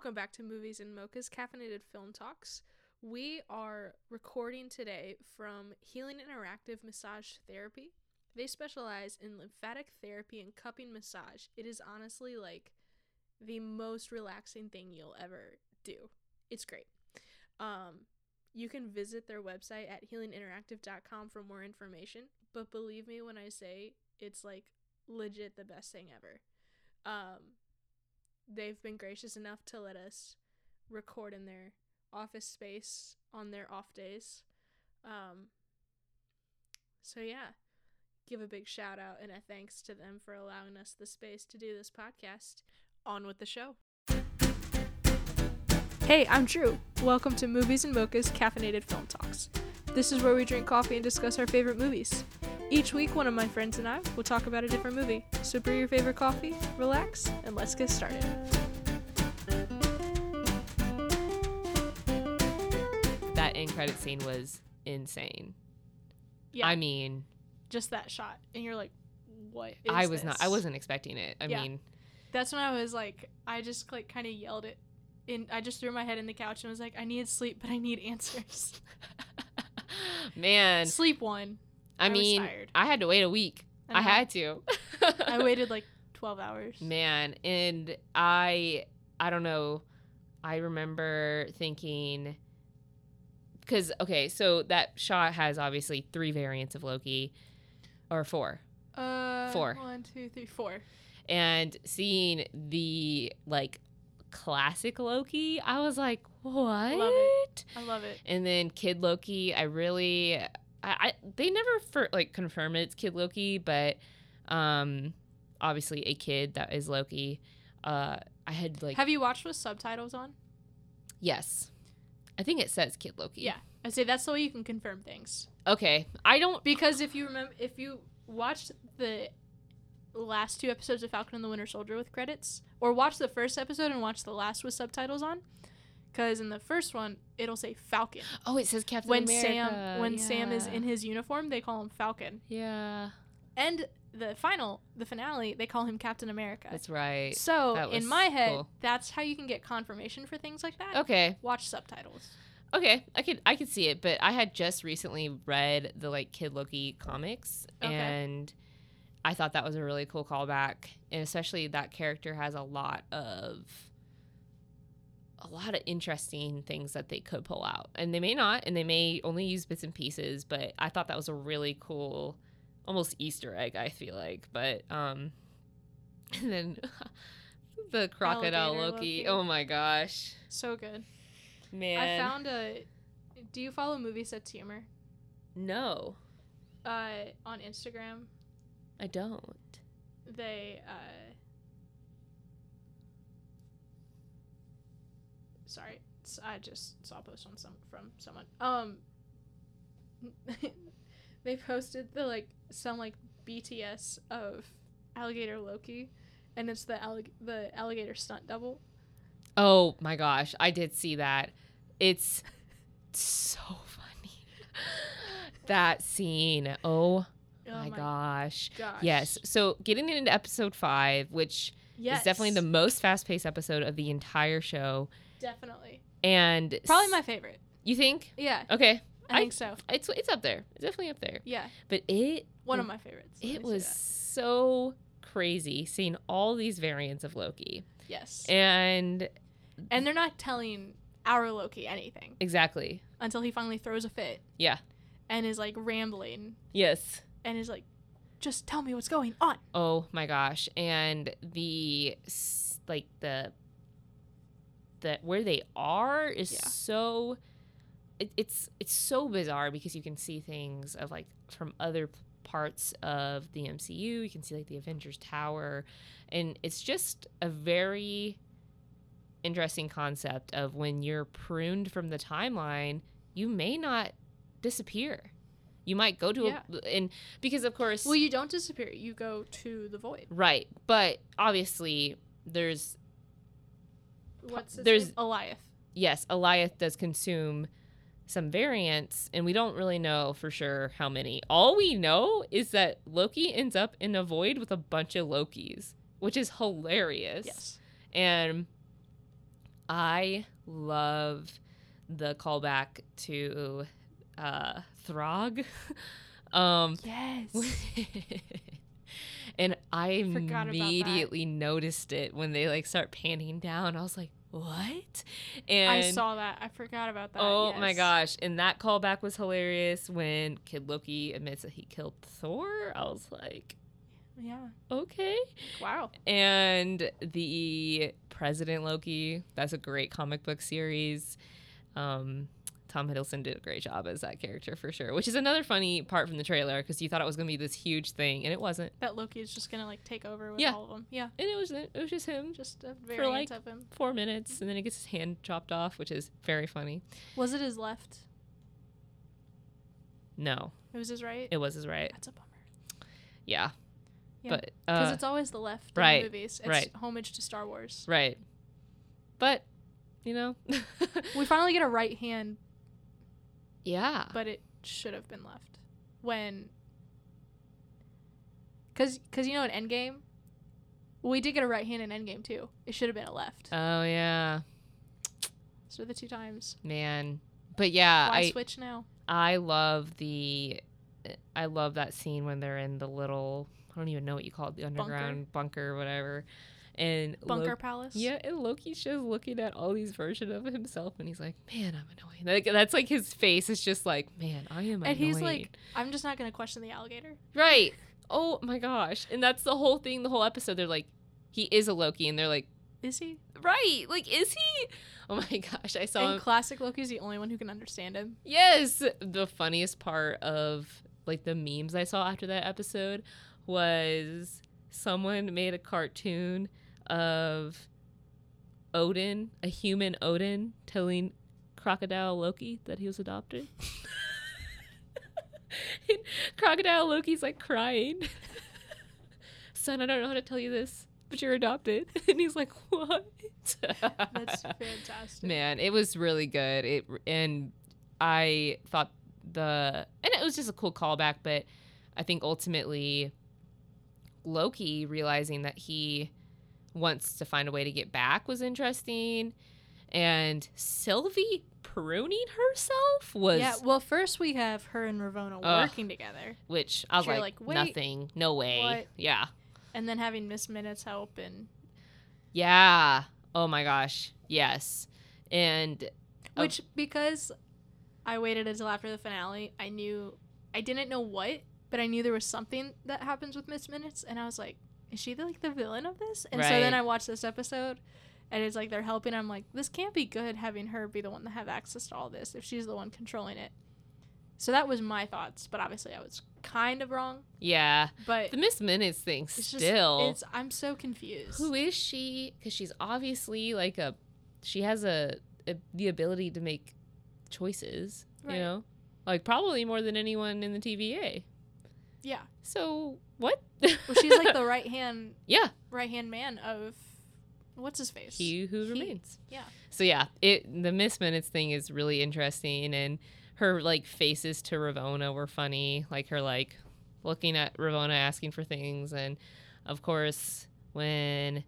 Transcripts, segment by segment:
welcome back to Movies and Mocha's Caffeinated Film Talks. We are recording today from Healing Interactive Massage Therapy. They specialize in lymphatic therapy and cupping massage. It is honestly like the most relaxing thing you'll ever do. It's great. Um, you can visit their website at healinginteractive.com for more information, but believe me when I say it's like legit the best thing ever. Um, they've been gracious enough to let us record in their office space on their off days. Um, so yeah, give a big shout out and a thanks to them for allowing us the space to do this podcast. On with the show. Hey, I'm Drew. Welcome to Movies and Mocha's Caffeinated Film Talks. This is where we drink coffee and discuss our favorite movies. Each week, one of my friends and I will talk about a different movie. So brew your favorite coffee, relax, and let's get started. that end credit scene was insane. Yeah, I mean, just that shot, and you're like, "What?" I was not I wasn't expecting it. I Yeah. mean, That's when I was like, I just like kind of yelled it, and I just threw my head in the couch and was like, "I need sleep, but I need answers." man, sleep one. I, I mean. I had to wait a week. I Uh-huh. had to. I waited like twelve hours. Man, and I I don't know. I remember thinking cuz okay, so that shot has obviously three variants of Loki or four. Uh, Four. One, two, three, four. And seeing the like classic Loki, I was like, "What?" I love it. I love it. And then Kid Loki, I really, I, I they never for like confirm it's Kid Loki, but um, obviously a kid that is Loki. Uh, I had like Have you watched with subtitles on? yes, I think it says Kid Loki. Yeah, I say that's the way you can confirm things. Okay, I don't. Because if you remember, if you watched the last two episodes of Falcon and the Winter Soldier with credits, or watch the first episode and watch the last with subtitles on, because in the first one it'll say Falcon. Oh, it says Captain when America. Sam when Sam is in his uniform, they call him Falcon. Yeah, And the final, the finale, they call him Captain America. that's right. so in my head, cool. that's how you can get confirmation for things like that. Okay, Watch subtitles. okay, I could I could see it, but I had just recently read the like Kid Loki comics, Okay. and I thought that was a really cool callback, and especially that character has a lot of a lot of interesting things that they could pull out, and they may not, and they may only use bits and pieces, but I thought that was a really cool, almost Easter egg. I feel like, but um, and then the crocodile Loki. Loki. Oh my gosh, So good. man! I found a. Do you follow Movie Sets Humor? no. Uh, on Instagram, I don't. they uh. Sorry, I just saw a post on some from someone. Um. they posted the like some like BTS of alligator Loki, and it's the allig- the alligator stunt double. Oh my gosh, I did see that. It's so funny. that scene. Oh, Oh my, gosh. gosh. Yes. So getting into episode five, which Yes. is definitely the most fast-paced episode of the entire show, definitely and probably my favorite. You think? Yeah, Okay, I, I- think so. it's it's up there. It's definitely up there. Yeah, But it one of my favorites. it was so crazy seeing all these variants of Loki, yes, and and they're not telling our Loki anything exactly. until he finally throws a fit. Yeah. and is like rambling Yes. and is like, just tell me what's going on. Oh my gosh. And the like the the where they are is Yeah. so it, it's it's so bizarre because you can see things of like from other parts of the MCU. You can see like the Avengers Tower and it's just a very interesting concept of when you're pruned from the timeline, you may not disappear. You might go to Yeah. a and because of course Well, you don't disappear. You go to the void. Right. But obviously there's What's his There's- name? Alioth. yes, Alioth does consume some variants and we don't really know for sure how many. All we know is that Loki ends up in a void with a bunch of Lokis, which is hilarious. Yes. And I love the callback to uh Throg. um Yes. and I Forgot immediately noticed it when they like start panning down. I was like, "What?" And I saw that. I forgot about that. Oh my gosh. And that callback was hilarious when Kid Loki admits that he killed Thor. I was like, Yeah. okay. Wow. And the President Loki, that's a great comic book series. Um, Tom Hiddleston did a great job as that character for sure, which is another funny part from the trailer because you thought it was going to be this huge thing and it wasn't. That Loki is just gonna like take over with Yeah. all of them. Yeah. And it was it was just him, just a variant like- of him. four minutes, and then he gets his hand chopped off, which is very funny. Was it his left? No, It was his right. it was his right. That's a bummer. Yeah, Yeah. but Because uh, it's always the left right, in movies. It's right. homage to Star Wars. Right. But, you know. We finally get a right hand, yeah. but it should have been left. When. Because cause you know in Endgame, we did get a right hand in Endgame too. It should have been a left. Oh yeah, so the two times. man. But yeah, Why I switch now? I love the I love that scene when they're in the little I don't even know what you call it, the underground bunker, or whatever. And Bunker Lo- Palace? yeah, and Loki's just looking at all these versions of himself, and he's like, "Man, I'm annoying." Like that's like his face is just like, "Man, I am." Annoying. And he's like, I'm just not going to question the alligator. Right. Oh my gosh. And that's the whole thing, the whole episode. They're like, he is a Loki. And they're like, Is he? right. Like, is he? Oh my gosh. I saw and him. classic Loki's the only one who can understand him. Yes. The funniest part of like the memes I saw after that episode was someone made a cartoon of Odin, a human Odin, telling Crocodile Loki that he was adopted. And Crocodile Loki's like crying. Son, I don't know how to tell you this, but you're adopted. And he's like, What? That's fantastic. Man, it was really good. It and I thought the and it was just a cool callback, but I think ultimately Loki realizing that he wants to find a way to get back was interesting. And Sylvie pruning herself was Yeah, well, first we have her and Ravonna Ugh. working together, which I was like, like, wait, nothing, no way. what? Yeah. and then having Miss Minutes help, and Yeah. Oh my gosh. Yes. And Oh. which because I waited until after the finale, I knew I didn't know what, but I knew there was something that happens with Miss Minutes, and I was like, is she the, like the villain of this? And so then I watched this episode, and it's like they're helping. I'm like, this can't be good having her be the one to have access to all this if she's the one controlling it. So that was my thoughts, but obviously I was kind of wrong. yeah, But the Miss Minutes thing it's just still. it's I'm so confused. Who is she? Because she's obviously like a, she has a, a the ability to make choices. Right. You know, like probably more than anyone in the TVA. Yeah. So what? Well, she's like the right hand yeah, right hand man of what's his face? he who He. remains. Yeah. So yeah, it the Miss Minutes thing is really interesting, and her like faces to Ravonna were funny. Like her like looking at Ravonna asking for things, and of course when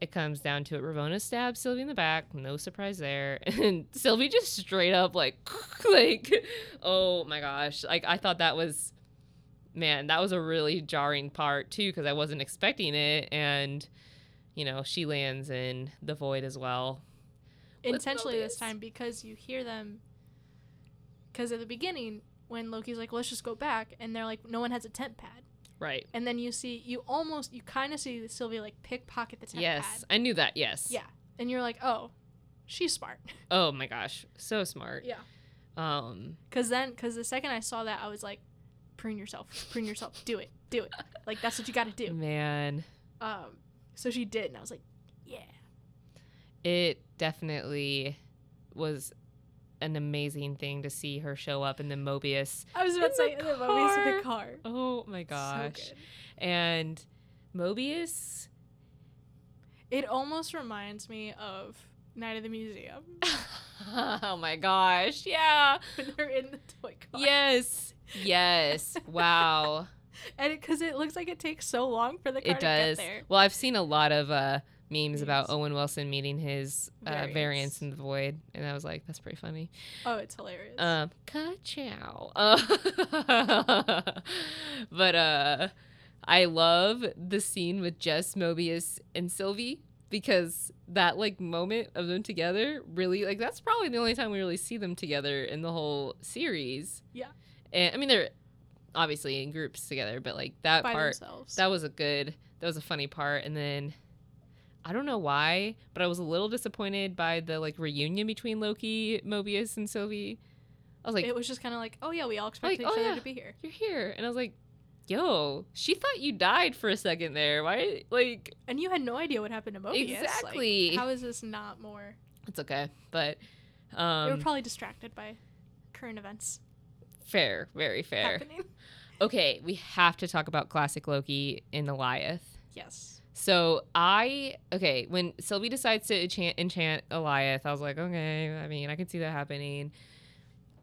it comes down to it, Ravonna stabs Sylvie in the back. No surprise there, and Sylvie just straight up like like oh my gosh, like I thought that was man that was a really jarring part too because I wasn't expecting it, and you know she lands in the void as well. intentionally this time because you hear them because at the beginning when loki's like let's just go back and they're like no one has a TemPad Right. and then you see you almost you kind of see Sylvie like pickpocket the tent Yes, pad I knew that. Yes. yeah and you're like oh she's smart Oh my gosh, so smart. yeah Um. because then because the second i saw that i was like prune yourself prune yourself do it do it like that's what you got to do Man, um so she did and i was like yeah it definitely was an amazing thing to see her show up in the Mobius. i was about to say the the movies in the car Oh my so gosh. good. and Mobius. it almost reminds me of night of the museum oh my gosh. Yeah. when they're in the toy car. Yes. Yes. Wow. and because it, looks like it takes so long for the car it to does. get there. Well, I've seen a lot of uh memes about Owen Wilson meeting his uh, Variants. in the void, and I was like, that's pretty funny. Oh, it's hilarious. Um, ka-chow. Uh, but uh, I love the scene with Jess, Mobius, and Sylvie because that like moment of them together really like that's probably the only time we really see them together in the whole series. Yeah. And I mean they're obviously in groups together, but like that by part themselves. that was a good that was a funny part and then I don't know why, but I was a little disappointed by the like reunion between Loki, Mobius, and Sylvie. I was like, it was just kind of like, oh yeah, we all expect Like, each oh, other yeah. to be here. "You're here," and I was like, "Yo, she thought you died for a second there. Why? Like, And you had no idea what happened to Mobius. Like, Exactly. how is this not more? it's okay." But they were um, probably distracted by current events fair, very fair. happening. Okay, we have to talk about classic Loki in Alioth. Yes. So I okay when Sylvie decides to enchant, enchant Alioth, I was like, okay. I mean, I can see that happening.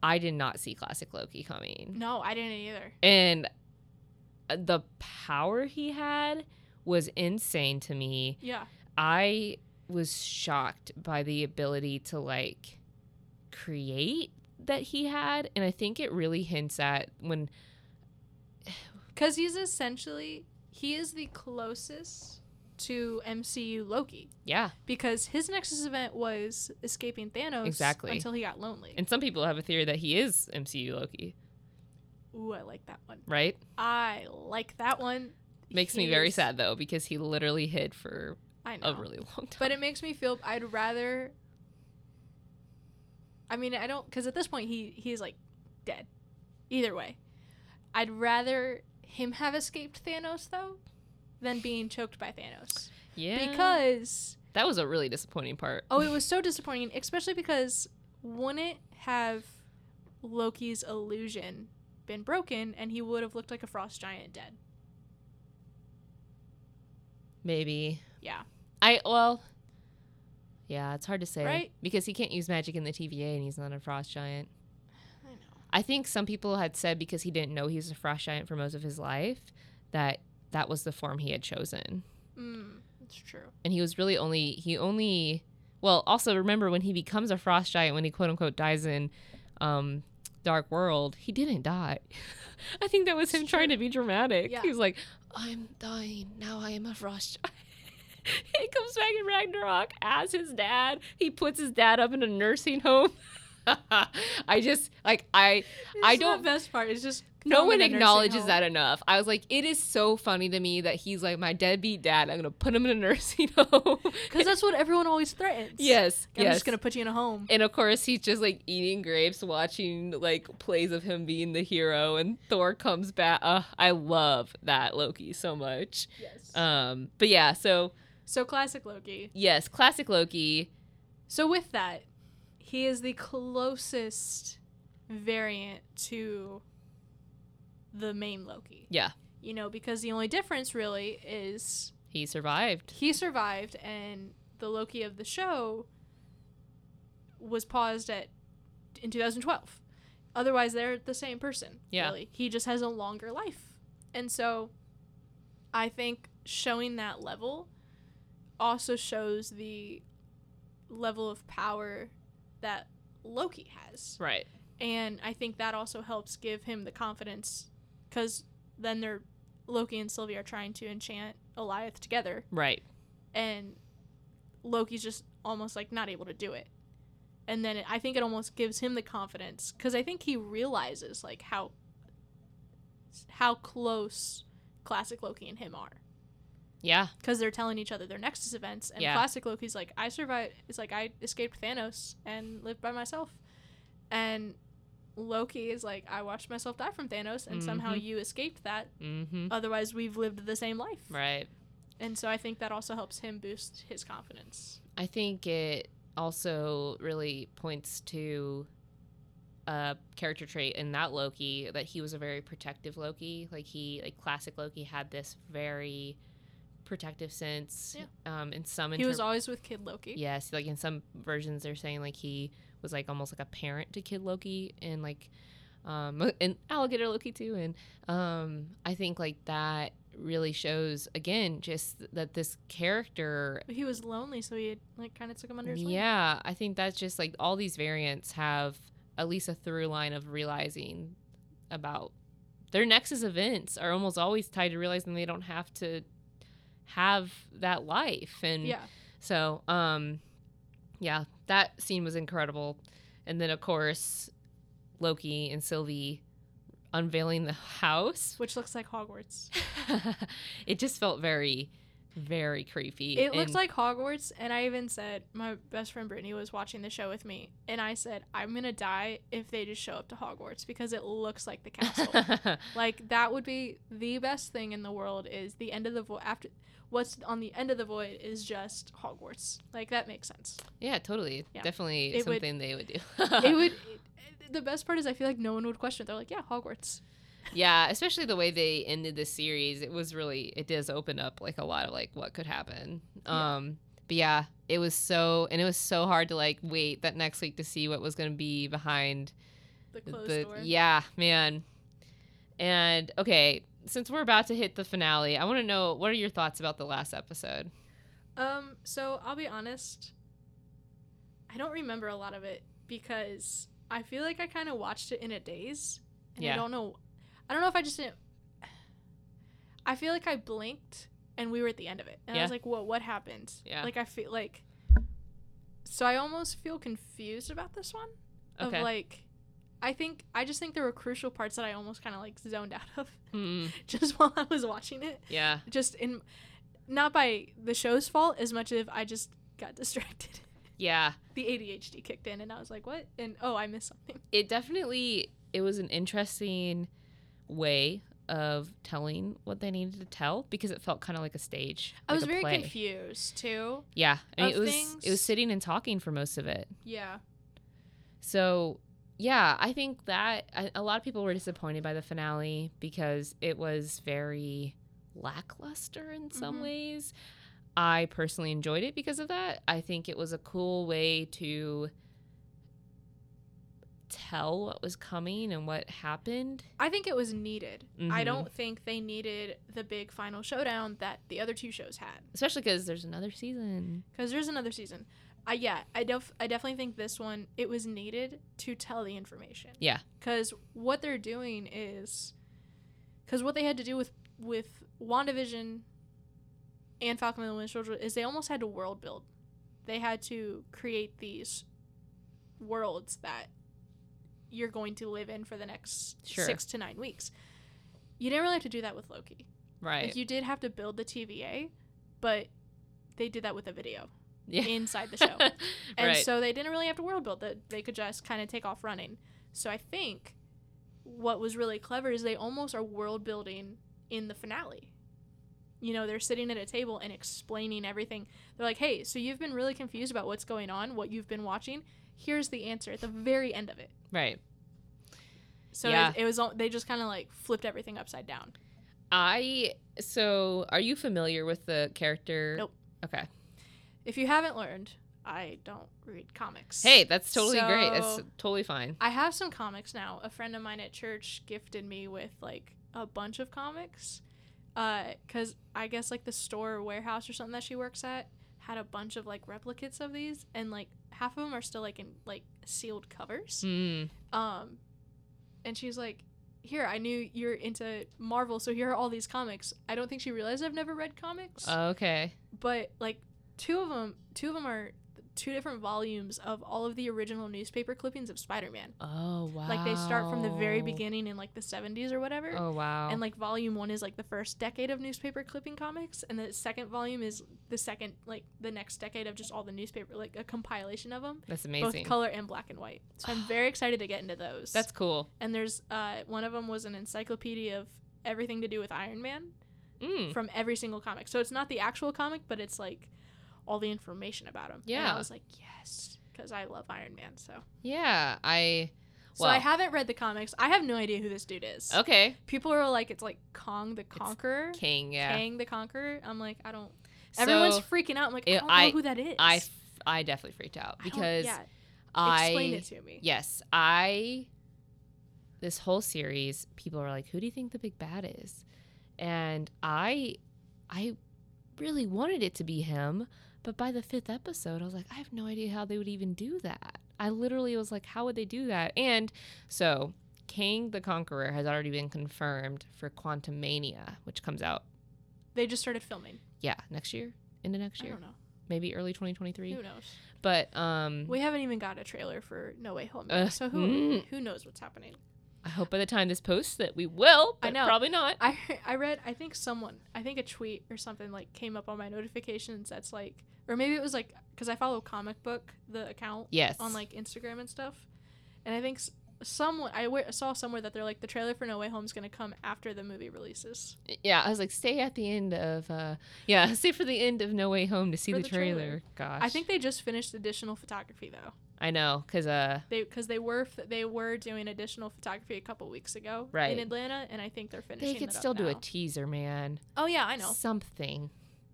I did not see classic Loki coming, No, I didn't either. and the power he had was insane to me. Yeah. I was shocked by the ability to like create that he had, and I think it really hints at when Because he's essentially he is the closest to MCU Loki yeah. because his Nexus event was escaping Thanos Exactly. until he got lonely. And some people have a theory that he is MCU Loki, Ooh, I like that one. right? I like that one. Makes me very sad though because he literally hid for I know. a really long time. But it makes me feel I'd rather. I mean, I don't because at this point he he's like dead. Either way, I'd rather him have escaped Thanos though, than being choked by Thanos. yeah, Because that was a really disappointing part. oh, it was so disappointing, especially because wouldn't have Loki's illusion been broken, and he would have looked like a frost giant dead. Maybe Yeah. I well, yeah, it's hard to say, Right? Because he can't use magic in the TVA and he's not a frost giant. I know. I think some people had said because he didn't know he was a frost giant for most of his life that that was the form he had chosen. Mm, it's true. And he was really only he only well, also remember when he becomes a frost giant when he quote unquote dies in um Dark World, he didn't die. I think that was It's him trying to be dramatic. Yeah. He was like, I'm dying. Now I am a frost giant. he comes back in Ragnarok as his dad. He puts his dad up in a nursing home. I just like I I don't The best part is just no one in a nursing acknowledges that enough. I was like, it is so funny to me that he's like my deadbeat dad. I'm gonna put him in a nursing home. Because that's what everyone always threatens. yes, I'm yes. just gonna put you in a home. and of course, he's just like eating grapes, watching like plays of him being the hero, and Thor comes back. Uh, I love that Loki so much. Yes. Um, but yeah, so so classic Loki. yes, classic Loki. So with that, he is the closest variant to the main Loki. Yeah, You know, because the only difference really is he survived. he survived and the Loki of the show was paused at in 2012. Otherwise, they're the same person. Yeah. Really. He just has a longer life. And so I think showing that level also shows the level of power that Loki has. Right. And I think that also helps give him the confidence because then they're Loki and Sylvie are trying to enchant Alioth together, Right. and Loki's just almost like not able to do it. And then it, I think it almost gives him the confidence because I think he realizes like how how close classic Loki and him are Yeah. because they're telling each other their Nexus events, and Yeah. classic Loki's like, I survived. It's like I escaped Thanos and lived by myself, and Loki is like, I watched myself die from Thanos, and somehow Mhm. you escaped that. Mm-hmm. Otherwise, we've lived the same life. Right. And so I think that also helps him boost his confidence. I think it also really points to a character trait in that Loki that he was a very protective Loki. Like he, like classic Loki, had this very protective sense. Um, in some He was always with Kid Loki. yes, like in some versions they're saying like he was like almost like a parent to Kid Loki and like um and alligator Loki too. And um, I think like that really shows again just that this character he was lonely, so he like kind of took him under his wing. yeah i think that's just like all these variants have at least a through line of realizing about their nexus events are almost always tied to realizing they don't have to have that life and Yeah. so um yeah that scene was incredible and then of course loki and sylvie unveiling the house Which looks like Hogwarts. it just felt very very creepy It looks like Hogwarts, and I even said my best friend Brittany was watching the show with me, and I said I'm gonna die if they just show up to Hogwarts because it looks like the castle. like that would be the best thing in the world. Is the end of the void after what's on the end of the void is just Hogwarts. Like that makes sense. Yeah, totally. Yeah. Definitely It would- something they would do. it would. It, the best part is I feel like no one would question it. They're like, yeah, Hogwarts. yeah, especially the way they ended the series. It was really it does open up like a lot of like what could happen. Yeah. Um but yeah, it was so and it was so hard to like wait that next week to see what was going to be behind The closed the door. yeah, man. And okay, since we're about to hit the finale, I want to know what are your thoughts about the last episode? Um, so I'll be honest. I don't remember a lot of it because I feel like I kind of watched it in a daze. And Yeah. I don't know. I don't know if I just didn't. I feel like I blinked and we were at the end of it, and I was like, "What? What happened?" Yeah. Like I feel like. So I almost feel confused about this one. Of Okay. like, I think I just think there were crucial parts that I almost kind of like zoned out of Mm, just while I was watching it yeah. just in not by the show's fault as much as I just got distracted. Yeah. the ADHD kicked in and I was like, "What?" And oh, I missed something. it definitely it was an interesting way of telling what they needed to tell because it felt kind of like a stage. I like was very play. confused too. Yeah, I mean, it was things. it was sitting and talking for most of it. Yeah. So yeah, I think that a, a lot of people were disappointed by the finale because it was very lackluster in some Mhm. ways. I personally enjoyed it because of that. I think it was a cool way to tell what was coming and what happened. I think it was needed. I Mhm. don't think they needed the big final showdown that the other two shows had especially because there's another season. because there's another season. I yeah, I def- I definitely think this one it was needed to tell the information. Yeah. Because what they're doing is, because what they had to do with with Wandavision and Falcon and the Winter Soldier is they almost had to world build. They had to create these worlds that you're going to live in for the next Sure. six to nine weeks. You didn't really have to do that with Loki. Right. Like you did have to build the TVA, but they did that with a video yeah. inside the show. And right. so they didn't really have to world build that they could just kind of take off running. So I think what was really clever is they almost are world building in the finale. You know, they're sitting at a table and explaining everything. They're like, "Hey, so you've been really confused about what's going on, what you've been watching. Here's the answer at the very end of it." right. So Yeah. it, it was all, they just kind of like flipped everything upside down. I so are you familiar with the character? Nope. Okay. If you haven't learned, I don't read comics. Hey, that's totally great. It's totally fine. I have some comics now. A friend of mine at church gifted me with like a bunch of comics. Uh, cause I guess like the store or warehouse or something that she works at had a bunch of like replicates of these, and like half of them are still like in like sealed covers. Mm. Um, and she's like, "Here, I knew you're into Marvel, so here are all these comics." I don't think she realized I've never read comics, Okay. but like two of them, two of them are two different volumes of all of the original newspaper clippings of Spider-Man. Oh wow. Like they start from the very beginning in like the 70s or whatever. Oh wow. And like volume 1 is like the first decade of newspaper clipping comics and the second volume is the second like the next decade of just all the newspaper like a compilation of them. that's amazing. Both color and black and white. So I'm very excited to get into those. That's cool. and there's uh one of them was an encyclopedia of everything to do with Iron Man Mm. from every single comic. So it's not the actual comic, but it's like all the information about him. And Yeah. I was like, yes, because I love Iron Man. So, Yeah. I. so I haven't read the comics. I have no idea who this dude is. Okay. People are like, it's like Kong the Conqueror, King. Yeah. Kang the Conqueror. I'm like, I don't. Everyone's freaking out. I'm like, it- I don't I- know who that is. I. I definitely freaked out I because yeah, I. explain it to me. Yes, I. This whole series, people are like, "Who do you think the big bad is?" and I I really wanted it to be him, but by the fifth episode, I was like, I have no idea how they would even do that. I literally was like, how would they do that? And so Kang the Conqueror has already been confirmed for Quantumania, which comes out They just started filming. yeah next year, into next year. I don't know. maybe early 2023. Who knows? But um, We haven't even got a trailer for No Way Home. Uh, so who mm. who knows what's happening? I hope by the time this posts that we will. I But know. probably not. I I read I think someone I think a tweet or something like came up on my notifications that's like or maybe it was like because I follow comic book the account Yes. on like Instagram and stuff, and I think someone I w- saw somewhere that they're like the trailer for No Way Home is gonna come after the movie releases. Yeah, I was like, stay at the end of, uh, yeah, stay for the end of No Way Home to see the, the trailer. trailer. Gosh, I think they just finished additional photography though. I know, cause uh, They because they were f- they were doing additional photography a couple weeks ago Right. in Atlanta, and I think they're finishing. they could still do a teaser, man. oh yeah, I know. something.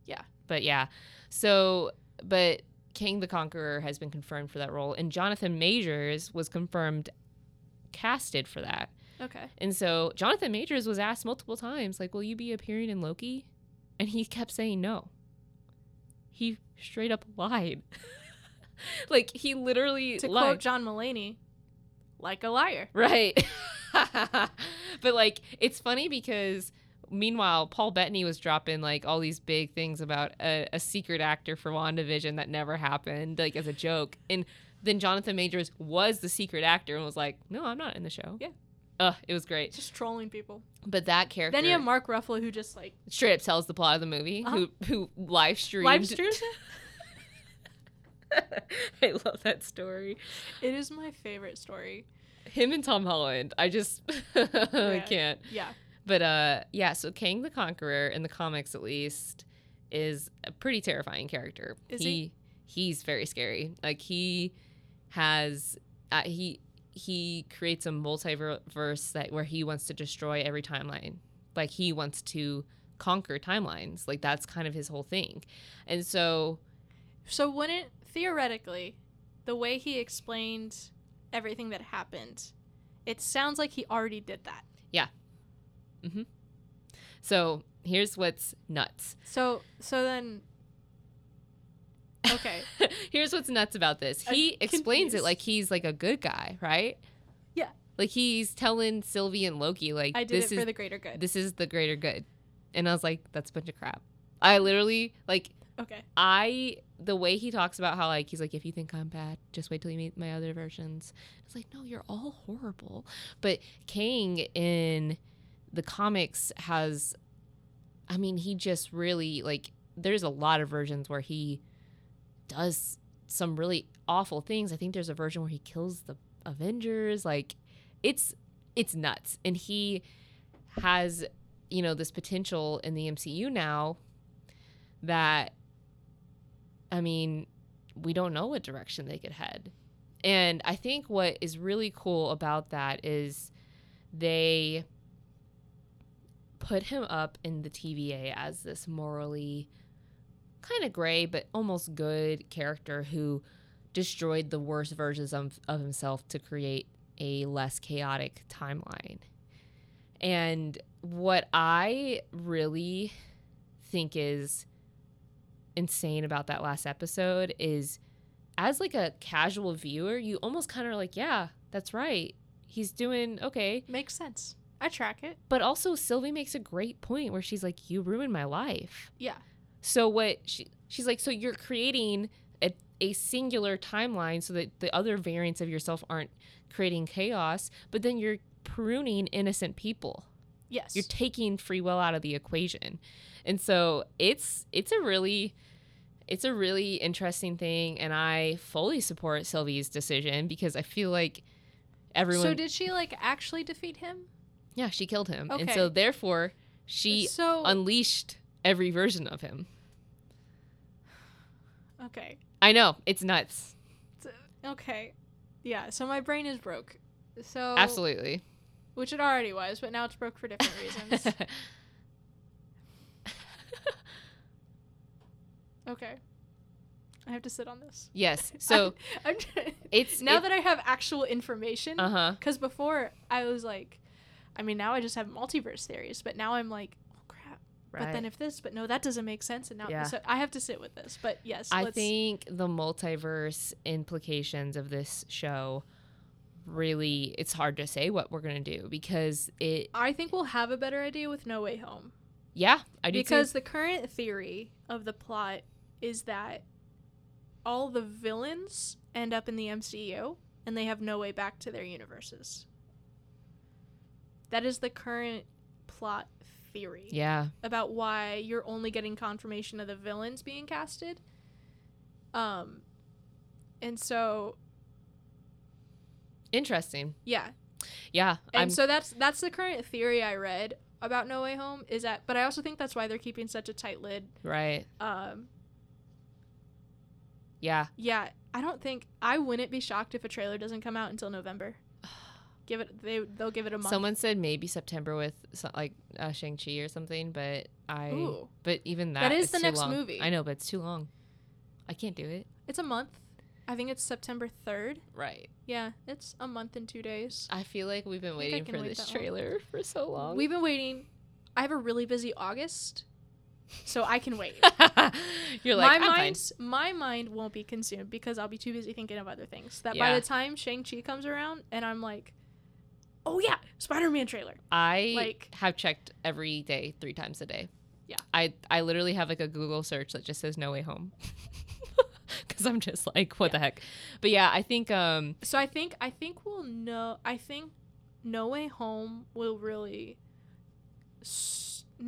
Yeah. but yeah, so but King the Conqueror has been confirmed for that role, and Jonathan Majors was confirmed casted for that. Okay. And so Jonathan Majors was asked multiple times, like, "Will you be appearing in Loki?" And he kept saying no. He straight up lied. like he literally To lied. quote John Mulaney, like a liar. Right. but like it's funny because meanwhile Paul Bettany was dropping like all these big things about a, a secret actor for WandaVision that never happened, like as a joke. And then Jonathan Majors was the secret actor and was like, No, I'm not in the show. Yeah. Ugh, it was great. Just trolling people. But that character Then you have Mark Ruffalo who just like straight up tells the plot of the movie, Uh-huh. who who live streamed. live streams it. I love that story. It is my favorite story. Him and Tom Holland. I just I Yeah. can't. Yeah. But uh yeah, so Kang the Conqueror in the comics at least is a pretty terrifying character. Is he, he? he's very scary. Like he has uh, he he creates a multiverse that where he wants to destroy every timeline. Like he wants to conquer timelines. Like that's kind of his whole thing. And so So wouldn't theoretically, the way he explained everything that happened, it sounds like he already did that. Yeah. Mm-hmm. So here's what's nuts. So so then Okay. Here's what's nuts about this. I'm He explains it like he's like a good guy, right? Yeah. Like he's telling Sylvie and Loki like I did this it for is the greater good. this is the greater good. And I was like, that's a bunch of crap. I literally like okay. I the way he talks about how like he's like if you think I'm bad, just wait till you meet my other versions. It's like no, you're all horrible. But Kang in the comics has I mean, he just really like there's a lot of versions where he does some really awful things. I think there's a version where he kills the Avengers. Like it's it's nuts. And he has, you know, this potential in the MCU now that I mean, we don't know what direction they could head. And I think what is really cool about that is they put him up in the TVA as this morally kind of gray but almost good character who destroyed the worst versions of, of himself to create a less chaotic timeline. And what I really think is insane about that last episode is as like a casual viewer, you almost kind of are like, yeah, that's right. He's doing okay. Makes sense. I track it. But also Sylvie makes a great point where she's like, you ruined my life. Yeah. So what she she's like, so you're creating a, a singular timeline so that the other variants of yourself aren't creating chaos, but then you're pruning innocent people. Yes. You're taking free will out of the equation. And so it's it's a really it's a really interesting thing and I fully support Sylvie's decision because I feel like everyone so did she like actually defeat him? Yeah, she killed him. And so therefore she so unleashed every version of him. okay. I know, it's nuts. Okay. Yeah, so my brain is broke. So Absolutely. which it already was, but now it's broke for different reasons. okay. I have to sit on this. yes. So I'm, I'm it's now it- that I have actual information. uh-huh. Because before I was like, I mean, now I just have multiverse theories, but now I'm like, oh crap. Right. but then if this, but no, that doesn't make sense. And now Yeah. so I have to sit with this. But yes, I think the multiverse implications of this show really it's hard to say what we're gonna do because it I think we'll have a better idea with No Way Home. yeah I do because too. the current theory of the plot is that all the villains end up in the MCU and they have no way back to their universes. That is the current plot theory yeah about why you're only getting confirmation of the villains being casted. Um and so interesting yeah, yeah And I'm so that's that's the current theory I read about No Way Home is that but I also think that's why they're keeping such a tight lid. right Um yeah Yeah, I don't think I wouldn't be shocked if a trailer doesn't come out until November. Give it they they'll give it a month. someone said maybe September with so, like uh, Shang Chi or something but I Ooh, but even that That is the next long. movie. I know but it's too long I can't do it it's a month. I think it's September 3rd. right Yeah, it's a month and 2 days. I feel like we've been waiting for wait this that long. trailer for so long We've been waiting. I have a really busy August. So I can wait. you're like my I'm fine. mind my mind won't be consumed because I'll be too busy thinking of other things. That by the time Shang-Chi comes around and I'm like, "Oh yeah, Spider-Man trailer." I Like- have checked every day, three times a day. Yeah. I I literally have like a Google search that just says "No Way Home," because I'm just like, what the heck. But yeah, I think um So I think I think we'll know. I think No Way Home will really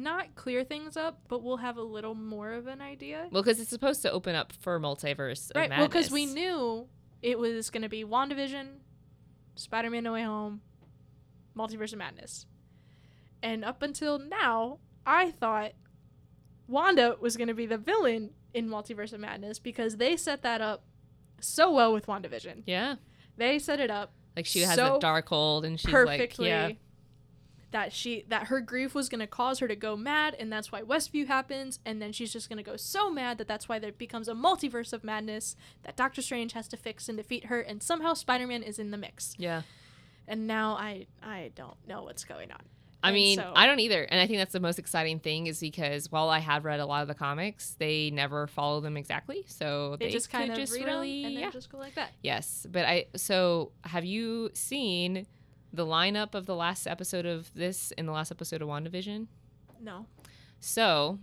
not clear things up, but we'll have a little more of an idea. well, because it's supposed to open up for multiverse. Of right. Well, because we knew it was going to be WandaVision, Spider-Man: No Way Home, Multiverse of Madness, and up until now, I thought Wanda was going to be the villain in Multiverse of Madness because they set that up so well with WandaVision. Yeah, They set it up like she has So a Darkhold, and she's perfectly like, yeah, that she that her grief was going to cause her to go mad and that's why westview happens and then she's just going to go so mad that that's why there becomes a multiverse of madness that doctor strange has to fix and defeat her and somehow spider-man is in the mix yeah. and now i i don't know what's going on I And mean, so- I don't either, and I think that's the most exciting thing is because while I have read a lot of the comics, they never follow them exactly. So they, just kind of just read really, them and yeah, just go like that Yes, but I so have you seen the lineup of the last episode of this in the last episode of WandaVision? no So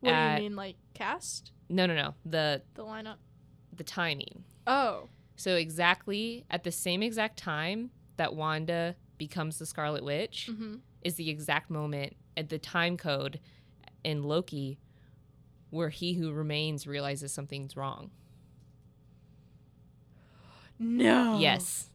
what do Uh, you mean like cast no, no, no, the the lineup the timing. oh So exactly at the same exact time that Wanda becomes the Scarlet Witch mm-hmm. is the exact moment at the time code in Loki where he who remains realizes something's wrong. no Yes.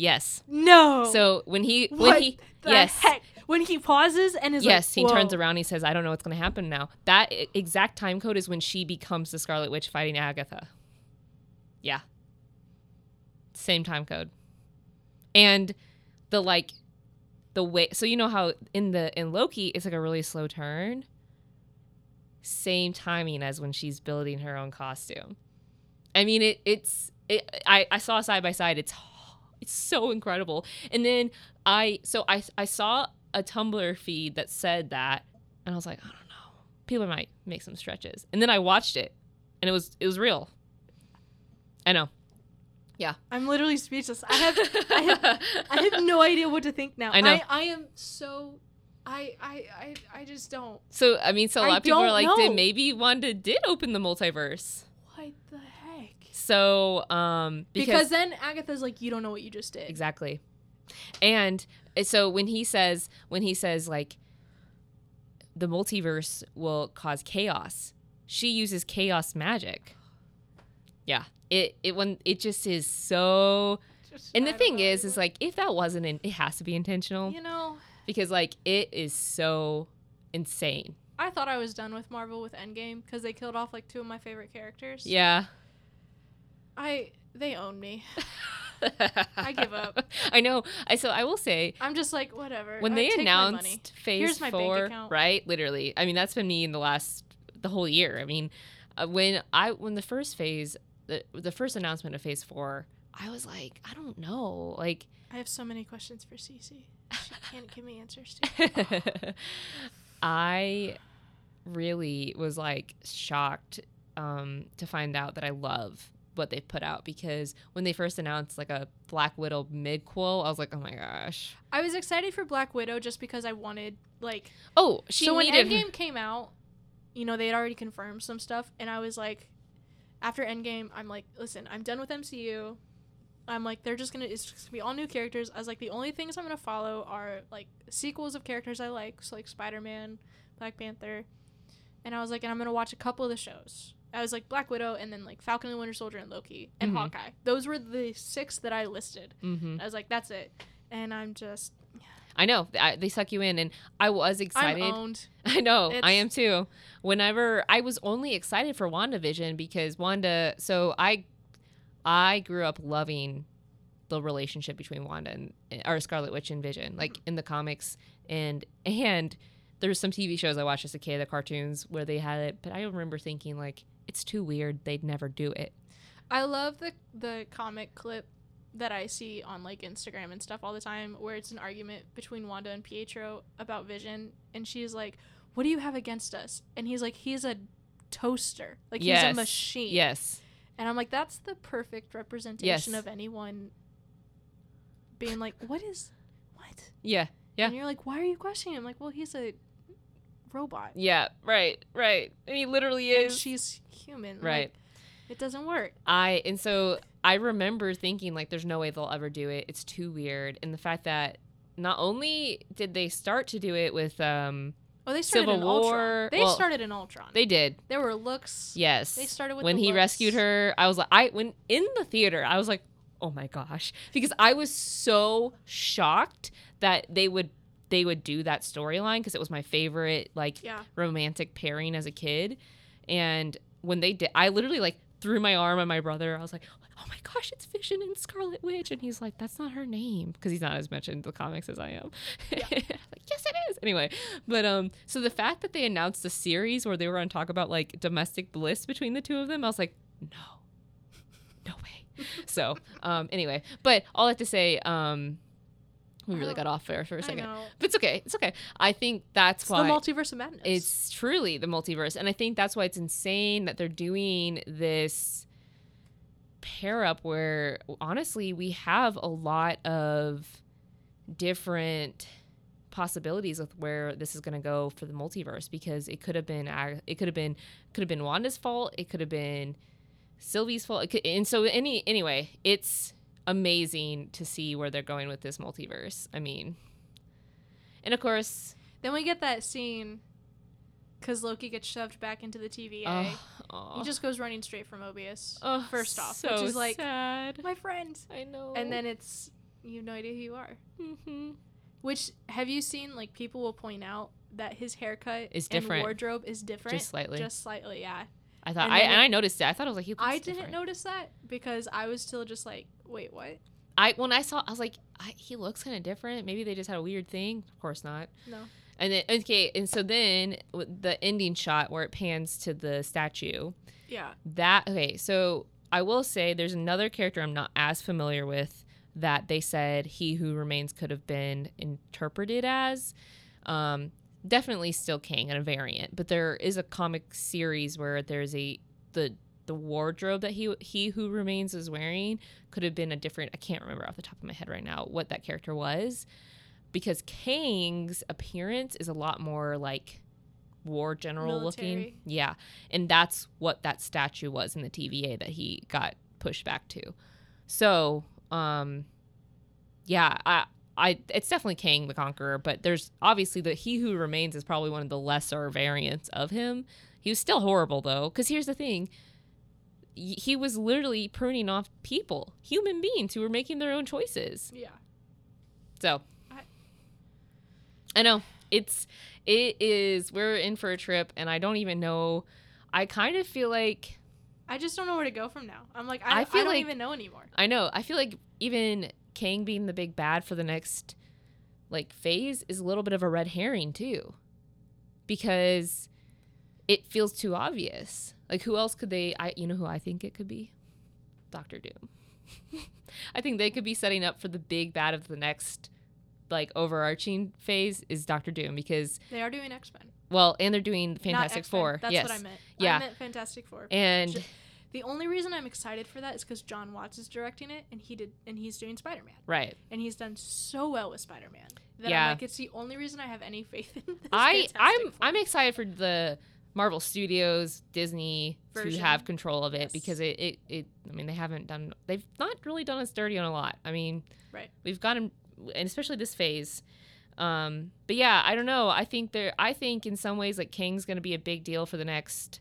Yes. no So when he when what he yes. heck when he pauses and is yes, like, he turns around. He says, "I don't know what's going to happen now." That exact time code is when she becomes the Scarlet Witch fighting Agatha. Yeah, same time code, and the like, the way. So you know how in the in Loki it's like a really slow turn. Same timing as when she's building her own costume. I mean, it it's it. I I saw side by side. It's it's so incredible. And then I so I I saw a Tumblr feed that said that, and I was like, I don't know. People might make some stretches. And then I watched it, and it was it was real. I know. Yeah. I'm literally speechless. I have I have I have no idea what to think now. I know. I, I am so I, I I I just don't. so I mean, so a lot of people are like, know. did maybe Wanda did open the multiverse? What the? So um Because, because, then Agatha's like, you don't know what you just did. exactly, and uh, so when he says when he says like the multiverse will cause chaos, she uses chaos magic. Yeah, it it when it just is so Just- And the thing is, is like if that wasn't, in, it has to be intentional you know, because like it is so insane. I thought I was done with Marvel with Endgame because they killed off like two of my favorite characters. Yeah. I they own me. I give up. I know. I so I will say I'm just like whatever. when uh, they take my money. announced Phase Here's my bank Four, account. right? Literally. I mean, that's been me in the last the whole year. I mean, uh, when I when the first phase, the the first announcement of Phase Four, I was like, I don't know, like. I have so many questions for Cece. She can't give me answers to. I really was like shocked um, to find out that I love what they put out because when they first announced like a Black Widow midquel, I was like, oh my gosh. I was excited for Black Widow just because I wanted like Oh, she so when needed. Endgame came out, you know, they had already confirmed some stuff, and I was like, after Endgame, I'm like, listen, I'm done with MCU. I'm like, they're just gonna, it's just gonna be all new characters. I was like, the only things I'm gonna follow are like sequels of characters I like, so like Spider Man, Black Panther, and I was like, and I'm gonna watch a couple of the shows. I was like Black Widow, and then like Falcon and Winter Soldier and Loki and Mhm. Hawkeye. Those were the six that I listed. hmm I was like, that's it, and I'm just, I know I, they suck you in, and I was excited. I know, I am too. Whenever I was only excited for WandaVision because Wanda, so I I grew up loving the relationship between Wanda and or Scarlet Witch and Vision, like in the comics and and there's some TV shows I watched as a kid, the cartoons where they had it, but I remember thinking like it's too weird, they'd never do it. I love the the comic clip that I see on like Instagram and stuff all the time where it's an argument between Wanda and Pietro about Vision and she's like, "What do you have against us?" And he's like, "He's a toaster. Like he's a machine." Yes. And I'm like, "That's the perfect representation Yes. of anyone being like, "What is what?" Yeah. Yeah. And you're like, "Why are you questioning him?" Like, "Well, he's a robot." Yeah, right, right. And he literally is. And she's human. Like, Right. it doesn't work. I and so I remember thinking like there's no way they'll ever do it. It's too weird. And the fact that not only did they start to do it with um Oh, they started Civil in Ultron. They well, started in Ultron. they did. there were looks. Yes. They started with when he looks. rescued her, I was like I when in the theater, I was like, "Oh my gosh." Because I was so shocked that they would they would do that storyline because it was my favorite like Yeah. romantic pairing as a kid. And when they did, I literally like threw my arm on my brother. I was like, "Oh my gosh, it's Vision and Scarlet Witch!" And he's like, "That's not her name," because he's not as much into the comics as I am. Yeah. like, yes, it is. Anyway, but um, so the fact that they announced a series where they were to talk about like domestic bliss between the two of them, I was like, no, no way. so um, anyway, but all that to say, um, we really Oh, got off there for a second. But it's okay. It's okay. I think that's It's why the multiverse of madness. it's truly the multiverse. And I think that's why it's insane that they're doing this pair up where honestly we have a lot of different possibilities with where this is going to go for the multiverse because it could have been it could have been could have been Wanda's fault it could have been Sylvie's fault could, and so any anyway it's amazing to see where they're going with this multiverse I mean and of course then we get that scene because Loki gets shoved back into the TVA. oh, he just goes running straight from Mobius. Oh, first off, so which is like sad. my friend, I know. and then it's you have no idea who you are. Mhm. Which have you seen? Like people will point out that his haircut Is and different. wardrobe is different, just slightly. Just slightly, yeah. I thought and I and it- I noticed it. I thought I was like, he looks I didn't different. notice that because I was still just like, wait, what? I when I saw, I was like, I, he looks kind of different. Maybe they just had a weird thing. Of course not. No. And then okay, and so then the ending shot where it pans to the statue. Yeah. That okay, so I will say there's another character I'm not as familiar with that they said he who remains could have been interpreted as. Um, definitely still Kang and a variant, but there is a comic series where there's a the the wardrobe that he he who remains is wearing could have been a different. I can't remember off the top of my head right now what that character was, because Kang's appearance is a lot more like war general looking. Yeah, and that's what that statue was in the TVA that he got pushed back to. So, um, yeah, I. I, it's definitely Kang the Conqueror, but there's obviously the He Who Remains is probably one of the lesser variants of him. He was still horrible though, because here's the thing: Y- he was literally pruning off people, human beings who were making their own choices. Yeah. So I- I know it's it is we're in for a trip, and I don't even know. I kind of feel like I just don't know where to go from now. I'm like, I, I I, feel don't like- even know anymore. I know I feel like even Kang being the big bad for the next like phase is a little bit of a red herring too, because it feels too obvious. Like who else could they? I you know who I think it could be, Doctor Doom. I think they could be setting up for the big bad of the next like overarching phase is Doctor Doom because They are doing X Men. Well, and they're doing Fantastic. Four. That's yes. what I meant. Yeah. I meant Fantastic Four. and The only reason I'm excited for that is because Jon Watts is directing it, and he did, and he's doing Spider Man, right. and he's done so well with Spider Man that Yeah. I'm like, it's the only reason I have any faith in this. I I'm Four. I'm excited for the Marvel Studios, Disney Version. to have control of it Yes. because it, it it I mean they haven't done they've not really done us dirty on a lot. I mean, Right. We've gotten and especially this phase. Um, but yeah, I don't know. I think there I think in some ways like Kang's going to be a big deal for the next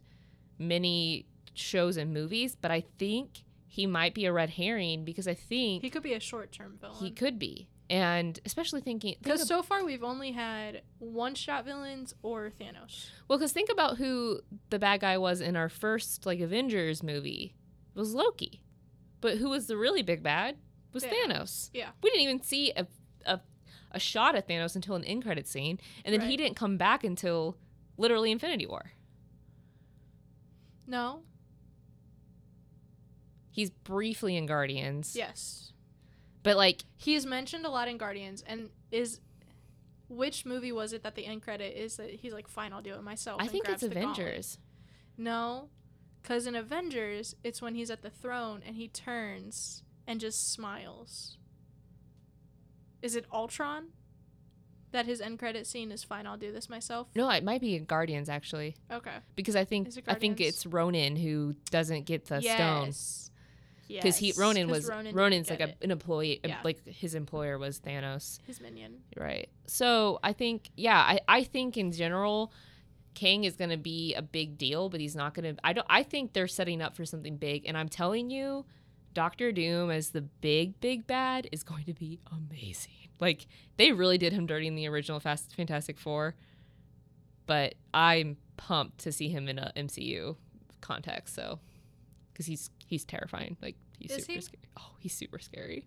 many shows and movies, but I think he might be a red herring because I think he could be a short term villain. He could be. And especially thinking think Because so far we've only had one shot villains or Thanos. Well, because think about who the bad guy was in our first like Avengers movie. It was Loki, but who was the really big bad was Thanos. Thanos. Yeah. we didn't even see a a, a shot at Thanos until an end credit scene, and then he didn't come back until literally Infinity War. No. He's briefly in Guardians, Yes. but like He is mentioned a lot in Guardians, and is which movie was it that the end credit is that he's like, "Fine, I'll do it myself." I think it's. Avengers. No, because in Avengers, it's when he's at the throne and he turns and just smiles. Is it Ultron? That his end credit scene is fine. I'll do this myself. No, it might be in Guardians actually, Okay. because I think I think it's Ronan who doesn't get the stone. Because he Ronan was Ronan Ronan's like a, an employee, Yeah. like his employer was Thanos, his minion. right? So I think, yeah, I, I think in general, Kang is going to be a big deal, but he's not going to. I don't. I think they're setting up for something big, and I'm telling you, Doctor Doom as the big big bad is going to be amazing. Like they really did him dirty in the original Fast Fantastic Four, but I'm pumped to see him in a MCU context. So because he's he's terrifying. Like he's Is super he? scary. Oh, he's super scary.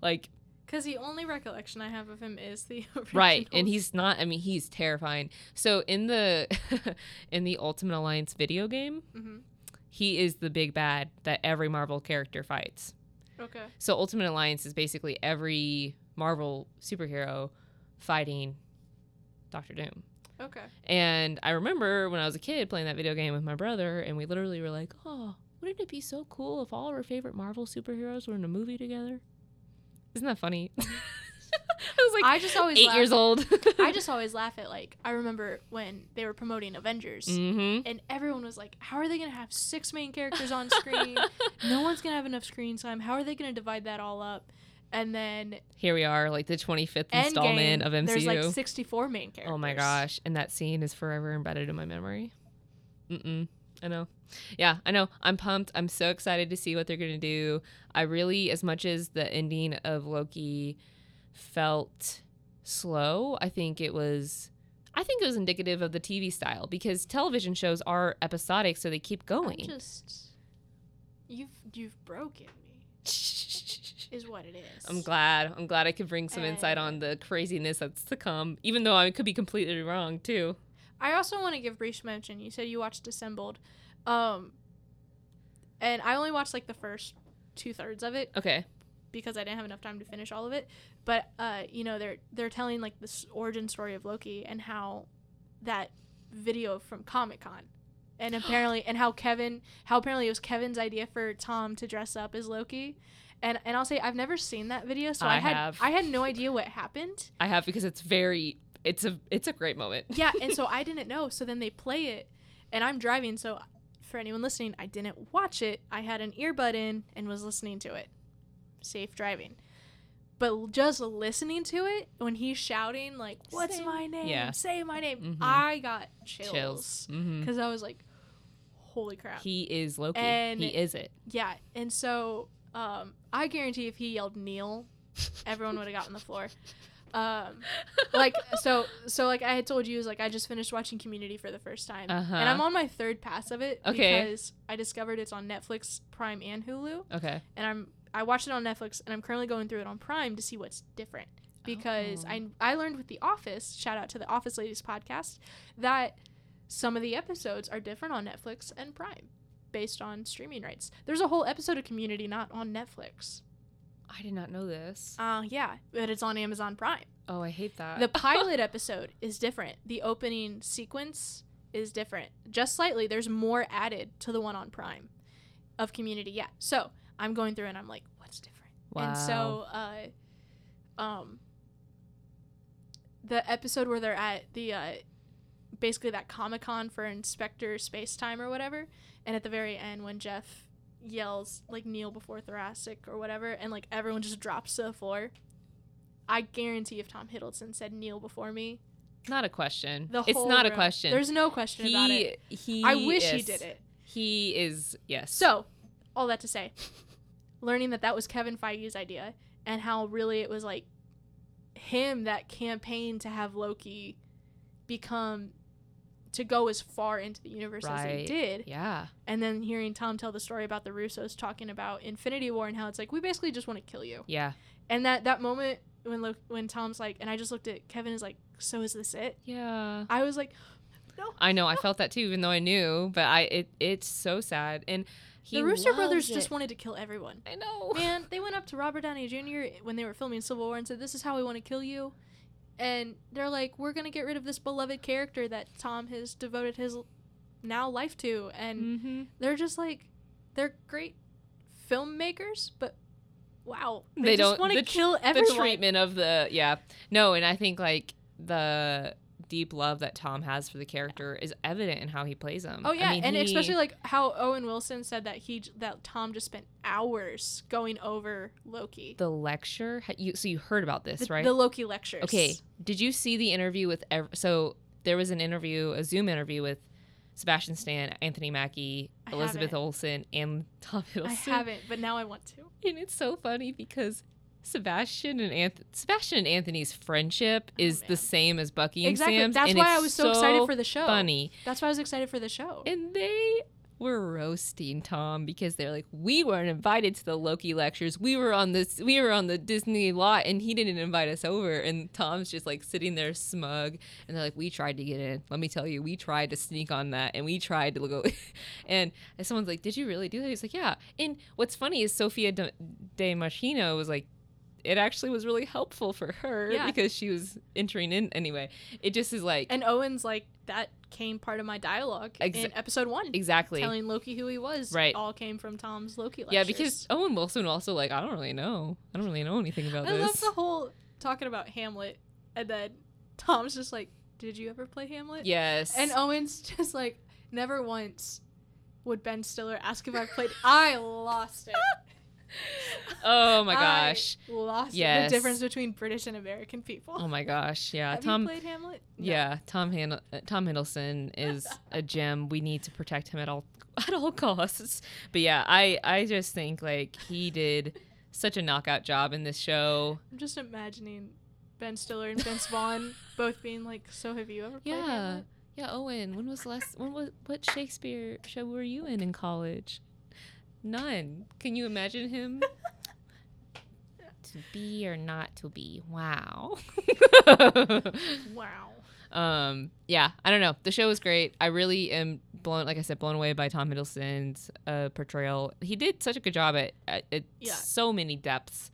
Like Because the only recollection I have of him is the right, and he's not. I mean, he's terrifying. So in the in the Ultimate Alliance video game, Mhm. he is the big bad that every Marvel character fights. Okay. So Ultimate Alliance is basically every Marvel superhero fighting Doctor Doom. Okay. And I remember when I was a kid playing that video game with my brother, and we literally were like, "Oh, wouldn't it be so cool if all of our favorite Marvel superheroes were in a movie together?" Isn't that funny? I was like I just always eight laugh- years old. I just always laugh at like I remember when they were promoting Avengers. mm-hmm. And everyone was like, "How are they gonna have six main characters on screen? no one's gonna have enough screen time. How are they gonna divide that all up?" And then Here we are, like the 25th installment of MCU. there's like 64 main characters. oh my gosh! And that scene is forever embedded in my memory. Mm-mm. I know. Yeah, I know. I'm pumped. I'm so excited to see what they're gonna do. I really, as much as the ending of Loki felt slow, I think it was. I think it was indicative of the TV style because television shows are episodic, so they keep I'm going. just you've you've broken me. Is what it is. I'm glad. I'm glad I could bring some insight on the craziness that's to come, even though I could be completely wrong too. I also want to give brief mention. You said you watched Assembled, um, and I only watched like the first two thirds of it Okay. because I didn't have enough time to finish all of it. But uh, you know, they're they're telling like this origin story of Loki and how that video from Comic Con, and apparently and how Kevin how apparently it was Kevin's idea for Tom to dress up as Loki. And, and I'll say I've never seen that video, so I, I had have. I had no idea what happened. I have because it's very it's a it's a great moment. yeah, and so I didn't know. So then they play it, and I'm driving. So for anyone listening, I didn't watch it. I had an earbud in and was listening to it. Safe driving. But just listening to it when he's shouting like, "What's Say- my name? Yeah. Say my name!" Mhm. I got Chills. chills because I was like, "Holy crap!" He is Loki. And- he is it. yeah, and so um, I guarantee if he yelled "Neil," everyone would have gotten the floor. Um, like so so like I had told you is like I just finished watching Community for the first time, Uh-huh. and I'm on my third pass of it Okay. because I discovered it's on Netflix, Prime, and Hulu, Okay. and I'm I watched it on Netflix, and I'm currently going through it on Prime to see what's different because Oh. I I learned with The Office, shout out to the Office Ladies podcast, that some of the episodes are different on Netflix and Prime based on streaming rights. There's a whole episode of Community not on Netflix. I did not know this. Uh yeah, but it's on Amazon Prime. Oh, I hate that. The pilot episode is different. The opening sequence is different. Just slightly. There's more added to the one on Prime of Community. Yeah. So I'm going through and I'm like, what's different? Wow. And so, uh, um, the episode where they're at the, uh, basically that Comic Con for Inspector Spacetime or whatever, and at the very end when Jeff yells like kneel before thoracic or whatever, and like everyone just drops to the floor. I guarantee if Tom Hiddleston said kneel before me, not a question. the it's not a question. There's no question about he, it. he. I wish he did it. He is yes. So, all that to say, learning that that was Kevin Feige's idea and how really it was like him that campaigned to have Loki become to go as far into the universe as he did. yeah, And then hearing Tom tell the story about the Russos talking about Infinity War and how it's like we basically just want to kill you. yeah, And that that moment when Lo- when Tom's like and I just looked at Kevin is like so is this it? yeah. I was like no. I know. I felt that too, even though I knew. But I, it, it's so sad. And he the Russo Brothers loves just wanted to kill everyone. I know. Man, they went up to Robert Downey Jr. when they were filming Civil War and said, "This is how we want to kill you," and they're like, "We're gonna get rid of this beloved character that Tom has devoted his now life to," and Mm-hmm. they're just like, they're great filmmakers, but wow, they, They just don't- want to the kill The treatment of the yeah. No, and I think like the deep love that Tom has for the character is evident in how he plays him. Oh yeah, I mean, and he- especially like how Owen Wilson said that he that Tom just spent hours going over Loki. the lecture. You so you heard about this, The, right? the Loki lectures. Okay. Did you see the interview with? Ev- so there was an interview, a Zoom interview with Sebastian Stan, Anthony Mackie, I Elizabeth haven't. Olsen, and Tom Hiddleston. I haven't, but now I want to. And it's so funny because Sebastian and Anth- Sebastian and Anthony's friendship oh, is Oh, the same as Bucky and Exactly. Sam's. That's why I was so excited for the show. Funny. That's why I was excited for the show. And they were roasting Tom because they're like, we weren't invited to the Loki lectures. We were on this, we were on the Disney lot, and he didn't invite us over. And Tom's just like sitting there smug, and they're like, we tried to get in. Let me tell you, we tried to sneak on that, and we tried to go. and someone's like, did you really do that? He's like, yeah. And what's funny is Sophia de, Di Martino was like. It actually was really helpful for her Yeah. because she was entering in anyway. It just is like and Owen's like that came part of my dialogue in episode one, exactly telling Loki who he was. Right. all came from Tom's Loki lectures. Yeah, because Owen Wilson also like I don't really know. I don't really know anything about I love this. the whole talking about Hamlet, and then Tom's just like, "Did you ever play Hamlet?" yes. And Owen's just like, "Never once." Would Ben Stiller ask if I played? I lost it. oh my I gosh. lost. Yes. the difference between British and American people. Oh my gosh. Yeah. Have Tom you played Hamlet? No. Yeah, Tom Han- uh, Tom Hiddleston is a gem. We need to protect him at all at all costs. But yeah, I I just think like he did such a knockout job in this show. I'm just imagining Ben Stiller and Vince Vaughn both being like, "So have you ever played Yeah. Hamlet?" Yeah, Owen, when was the last when was what Shakespeare show were you in in college? None. Can you imagine him? to be or not to be. Wow. Wow. um yeah, I don't know. The show was great. I really am blown like I said blown away by Tom Hiddleston's uh, portrayal. He did such a good job at, at, at Yeah. so many depths.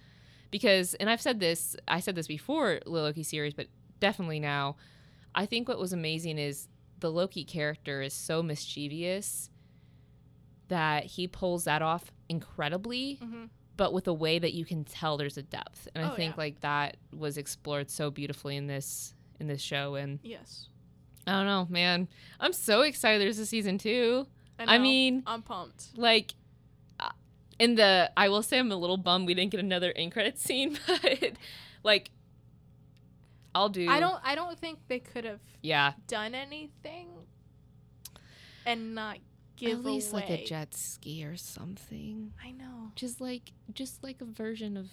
Because and I've said this, I said this before the Loki series, but definitely now. I think what was amazing is the Loki character is so mischievous that he pulls that off incredibly, hmm but with a way that you can tell there's a depth. And I Oh, think yeah. like that was explored so beautifully in this in this show and Yes. I don't know, man. I'm so excited there's a season 2. I know. mean, I'm pumped. like uh, in the I will say I'm a little bummed we didn't get another end credit scene, but like I'll do I don't. I don't think they could have Yeah. done anything and not give At least away. like a jet ski or something. I know. Just like just like a version of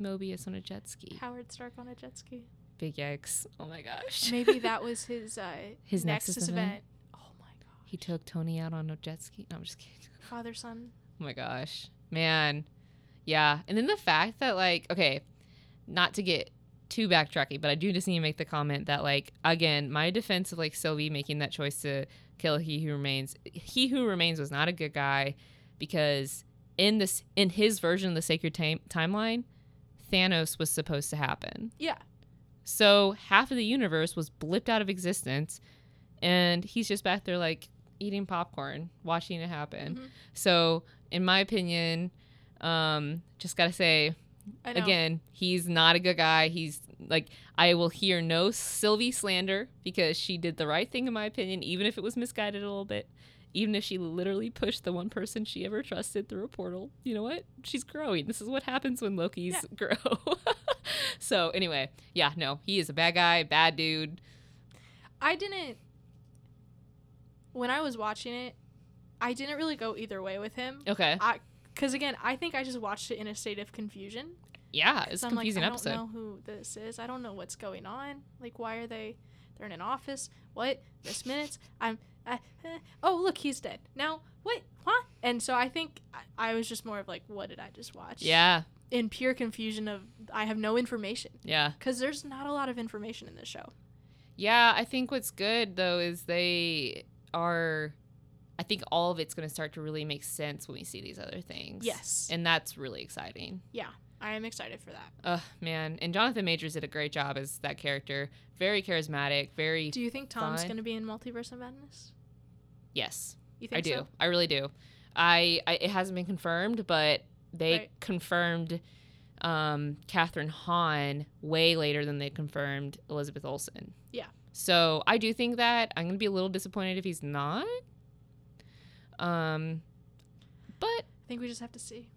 Mobius on a jet ski. Howard Stark on a jet ski. Big yikes. Oh my gosh. Maybe that was his uh, His Nexus, Nexus event. event? Oh my god. He took Tony out on a jet ski. No, I'm just kidding. Father son. Oh my gosh. Man. Yeah. And then the fact that like, okay, not to get too backtracky, but I do just need to make the comment that like again, my defense of like Sylvie making that choice to kill He Who Remains. He Who Remains was not a good guy because in this in his version of the sacred time- timeline, Thanos was supposed to happen. Yeah. So half of the universe was blipped out of existence, and he's just back there like eating popcorn, watching it happen. Mhm. So, in my opinion, um, just gotta say. Again, he's not a good guy. He's like I will hear no Sylvie slander because she did the right thing in my opinion, even if it was misguided a little bit. Even if she literally pushed the one person she ever trusted through a portal, you know what? She's growing. This is what happens when Loki's Yeah. grow. so anyway, yeah, no, he is a bad guy, bad dude. I didn't. When I was watching it, I didn't really go either way with him. Okay, Because again, I think I just watched it in a state of confusion. Yeah, it's I'm confusing like, episode. I don't know who this is. I don't know what's going on. Like, why are they? They're in an office. What? This Minutes. I'm. I, eh. Oh, look, he's dead. Now, what? Huh? And so I think I, I was just more of like, what did I just watch? Yeah, In pure confusion of I have no information yeah. because there's not a lot of information in this show. Yeah, I think what's good though is they are. I think all of it's going to start to really make sense when we see these other things. Yes. and that's really exciting. Yeah. I am excited for that. Ugh, man, and Jonathan Majors did a great job as that character. Very charismatic. Very Do you think Tom's going to be in Multiverse of Madness? yes, You think I do. so? I really do. I, I it hasn't been confirmed, but they Right. confirmed um, Kathryn Hahn way later than they confirmed Elizabeth Olsen. Yeah. So I do think that I'm gonna be a little disappointed if he's not. Um, but I think we just have to see.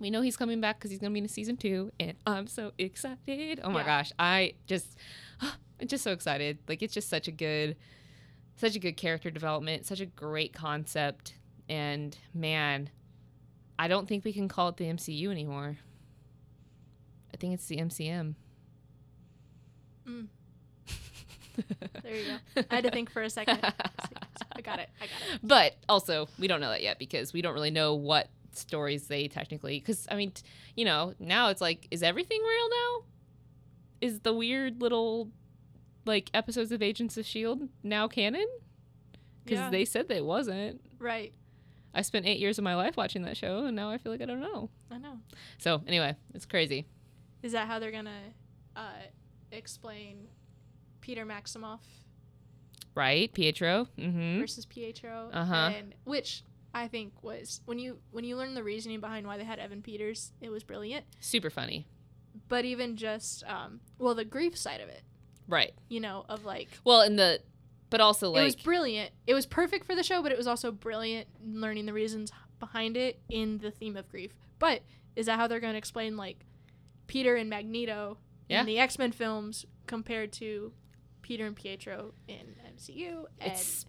we know he's coming back because he's gonna be in season two, and I'm so excited. Oh my Yeah. gosh, I just, I'm just so excited. Like it's just such a good, such a good character development, such a great concept, and man, I don't think we can call it the MCU anymore. I think it's the MCM. Mm. There you go. I had to think for a second. I got it. I got it. But also, we don't know that yet because we don't really know what stories they technically. Because I mean, t- you know, now it's like, is everything real now? Is the weird little like episodes of Agents of Shield now canon? Because Yeah. they said that it wasn't. Right. I spent eight years of my life watching that show, and now I feel like I don't know. I know. So anyway, it's crazy. Is that how they're gonna uh, explain Peter Maximoff Right, Pietro. Mm-hmm. versus Pietro? Uh-huh. And which I think was when you when you learn the reasoning behind why they had Evan Peters, it was brilliant. Super funny. But even just um, well, the grief side of it, Right. you know, of like Well, in the, but also like it was brilliant. It was perfect for the show, but it was also brilliant learning the reasons behind it in the theme of grief. But is that how they're going to explain like Peter and Magneto Yeah. in the X Men films compared to Peter and Pietro in MCU? And it's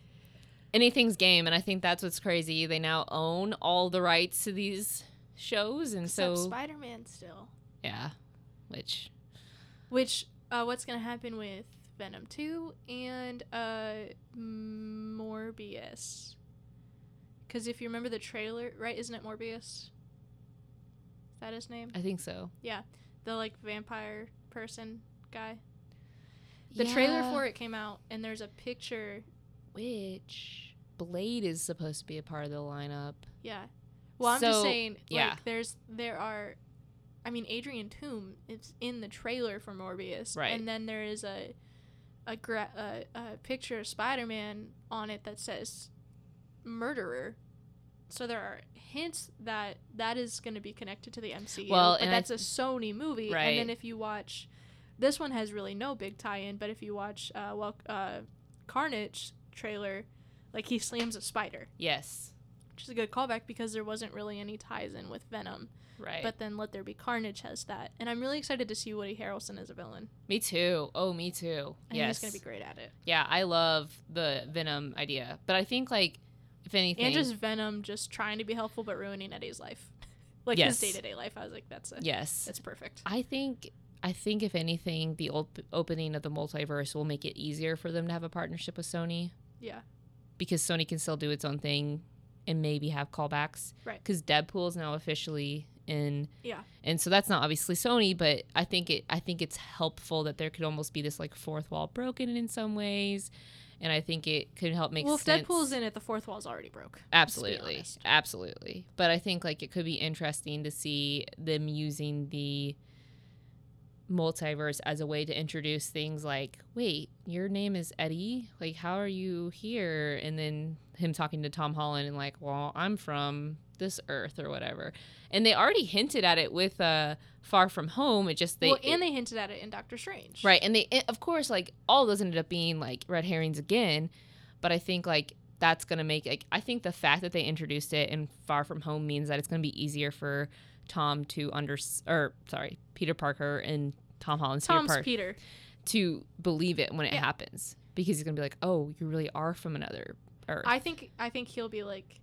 anything's game and i think that's what's crazy they now own all the rights to these shows and so Spider Man still. yeah which Which uh, what's going to happen with Venom two and uh, Morbius? Because if you remember the trailer, right? Isn't it Morbius? Is that his name? i think so Yeah, the like vampire person guy. The trailer for it came out, and there's a picture. which blade is supposed to be a part of the lineup Yeah. Well, I'm just saying, like, yeah. there's there are, I mean, Adrian Toomes is in the trailer for Morbius, Right. And then there is a, a gra- a, a picture of Spider-Man on it that says, murderer. So there are hints that that is going to be connected to the MCU. Well, but I that's a Sony movie, Right. and then if you watch, this one has really no big tie-in. But if you watch, uh, well, uh, Carnage trailer, like he slams a spider yes which is a good callback because there wasn't really any ties in with Venom. right But then Let There Be Carnage has that, and I'm really excited to see Woody Harrelson as a villain. me too oh me too I think yes he's gonna be great at it. yeah i love the venom idea but i think like if anything And just Venom just trying to be helpful but ruining Eddie's life, like Yes. his day to day life. I was like, that's a, yes that's perfect. I think I think if anything, the op- opening of the multiverse will make it easier for them to have a partnership with Sony Yeah, because Sony can still do its own thing and maybe have callbacks. Right. Because Deadpool is now officially in. Yeah. And so that's not obviously Sony, but I think it. I think it's helpful that there could almost be this like fourth wall broken in some ways, and I think it could help make sense. well, if. Deadpool's in it, the fourth wall's already broke. Absolutely. Absolutely. But I think like it could be interesting to see them using the multiverse as a way to introduce things like, wait, your name is Eddie? Like, how are you here? And then him talking to Tom Holland and, like, well, I'm from this earth or whatever. And they already hinted at it with uh, Far From Home. It just, they. well, it- and they hinted at it in Doctor Strange. Right. And they, it- of course, like all those ended up being like red herrings again. But I think like that's going to make, like, I think the fact that they introduced it in Far From Home means that it's going to be easier for Tom to under, or sorry, Peter Parker and Tom Holland's Peter Tom's Peter. to believe it when it Yeah. happens because he's going to be like, oh, you really are from another earth. I think I think he'll be like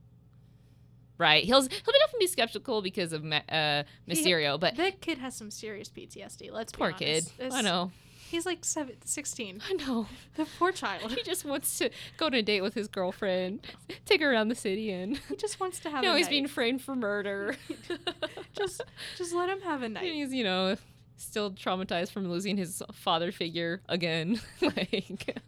right. He'll, he'll definitely be skeptical because of uh, He- Mysterio, but that kid has some serious PTSD. Let's poor kid. It's- I know. He's like seven, 16. I know. The poor child. he just wants to go on a date with his girlfriend, take her around the city, and He just wants to have. no, a he's night. being framed for murder. just just let him have a night. he's you know still traumatized from losing his father figure again. like,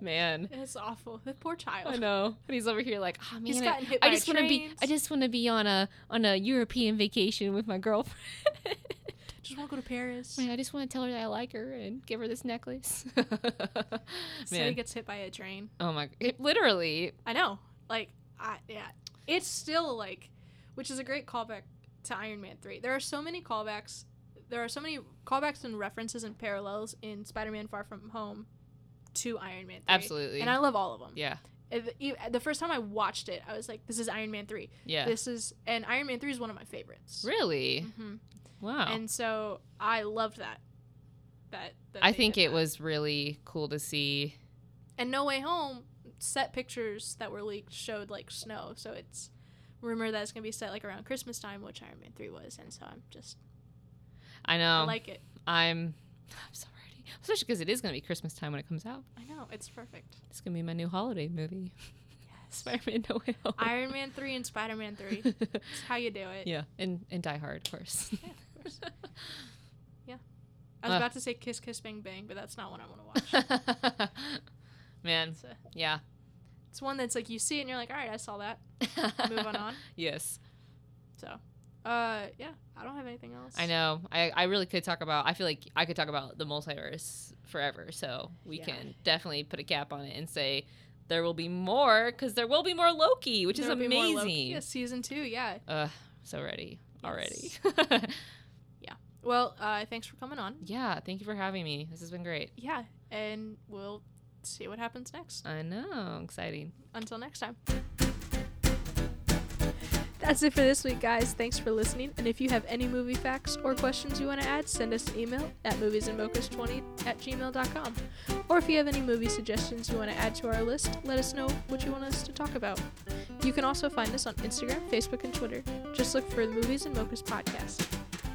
man, It's awful. The poor child. I know. And he's over here like, oh man, He's I- gotten hit I by just want to be. I just want to be on a on a European vacation with my girlfriend. Just want to go to Paris. Man, I just want to tell her that I like her and give her this necklace. So he gets hit by a train. oh my, it, literally, I know. Like, I yeah. It's still like, which is a great callback to Iron Man three. There are so many callbacks. There are so many callbacks and references and parallels in Spider-Man: Far From Home to Iron Man 3. absolutely, And I love all of them. yeah, the- first time I watched it, I was like, "This is Iron Man three. yeah, This is." And Iron Man three is one of my favorites. really, hmm wow. And so I loved that. That. that I think it that. was really cool to see. And No Way Home set pictures that were leaked showed like snow, so it's rumor that it's gonna be set like around Christmas time, which Iron Man three was, and so I'm just I know. I like it. I'm. I'm so ready, especially because it is going to be Christmas time when it comes out. I know it's perfect. It's going to be my new holiday movie, Yes. Spider-Man: No Way Home. Iron Man three and Spider Man three. It's how you do it. yeah, and and Die Hard, of course. Yeah, of course. Yeah. I was Uh. about to say Kiss Kiss Bang Bang, but that's not what I want to watch. Man, a, yeah. it's one that's like you see it and you're like, all right, I saw that. Move on on. Yes, So, uh, yeah, I don't have anything else. I know. I I really could talk about. I feel like I could talk about the multiverse forever. So we Yeah. can definitely put a cap on it and say there will be more because there will be more Loki, which There'll is amazing. Loki. Yeah, season two. Yeah. Ugh, so ready already. Yeah. Well, uh, thanks for coming on. yeah, thank you for having me. This has been great. Yeah, and we'll see what happens next. I know, exciting. Until next time. That's it for this week, guys. Thanks for listening. And if you have any movie facts or questions you want to add, send us an email at moviesandmochas20 at gmail.com. Or if you have any movie suggestions you want to add to our list, let us know what you want us to talk about. You can also find us on Instagram, Facebook, and Twitter. Just look for the Movies and Mochas podcast.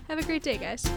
Have a great day, guys.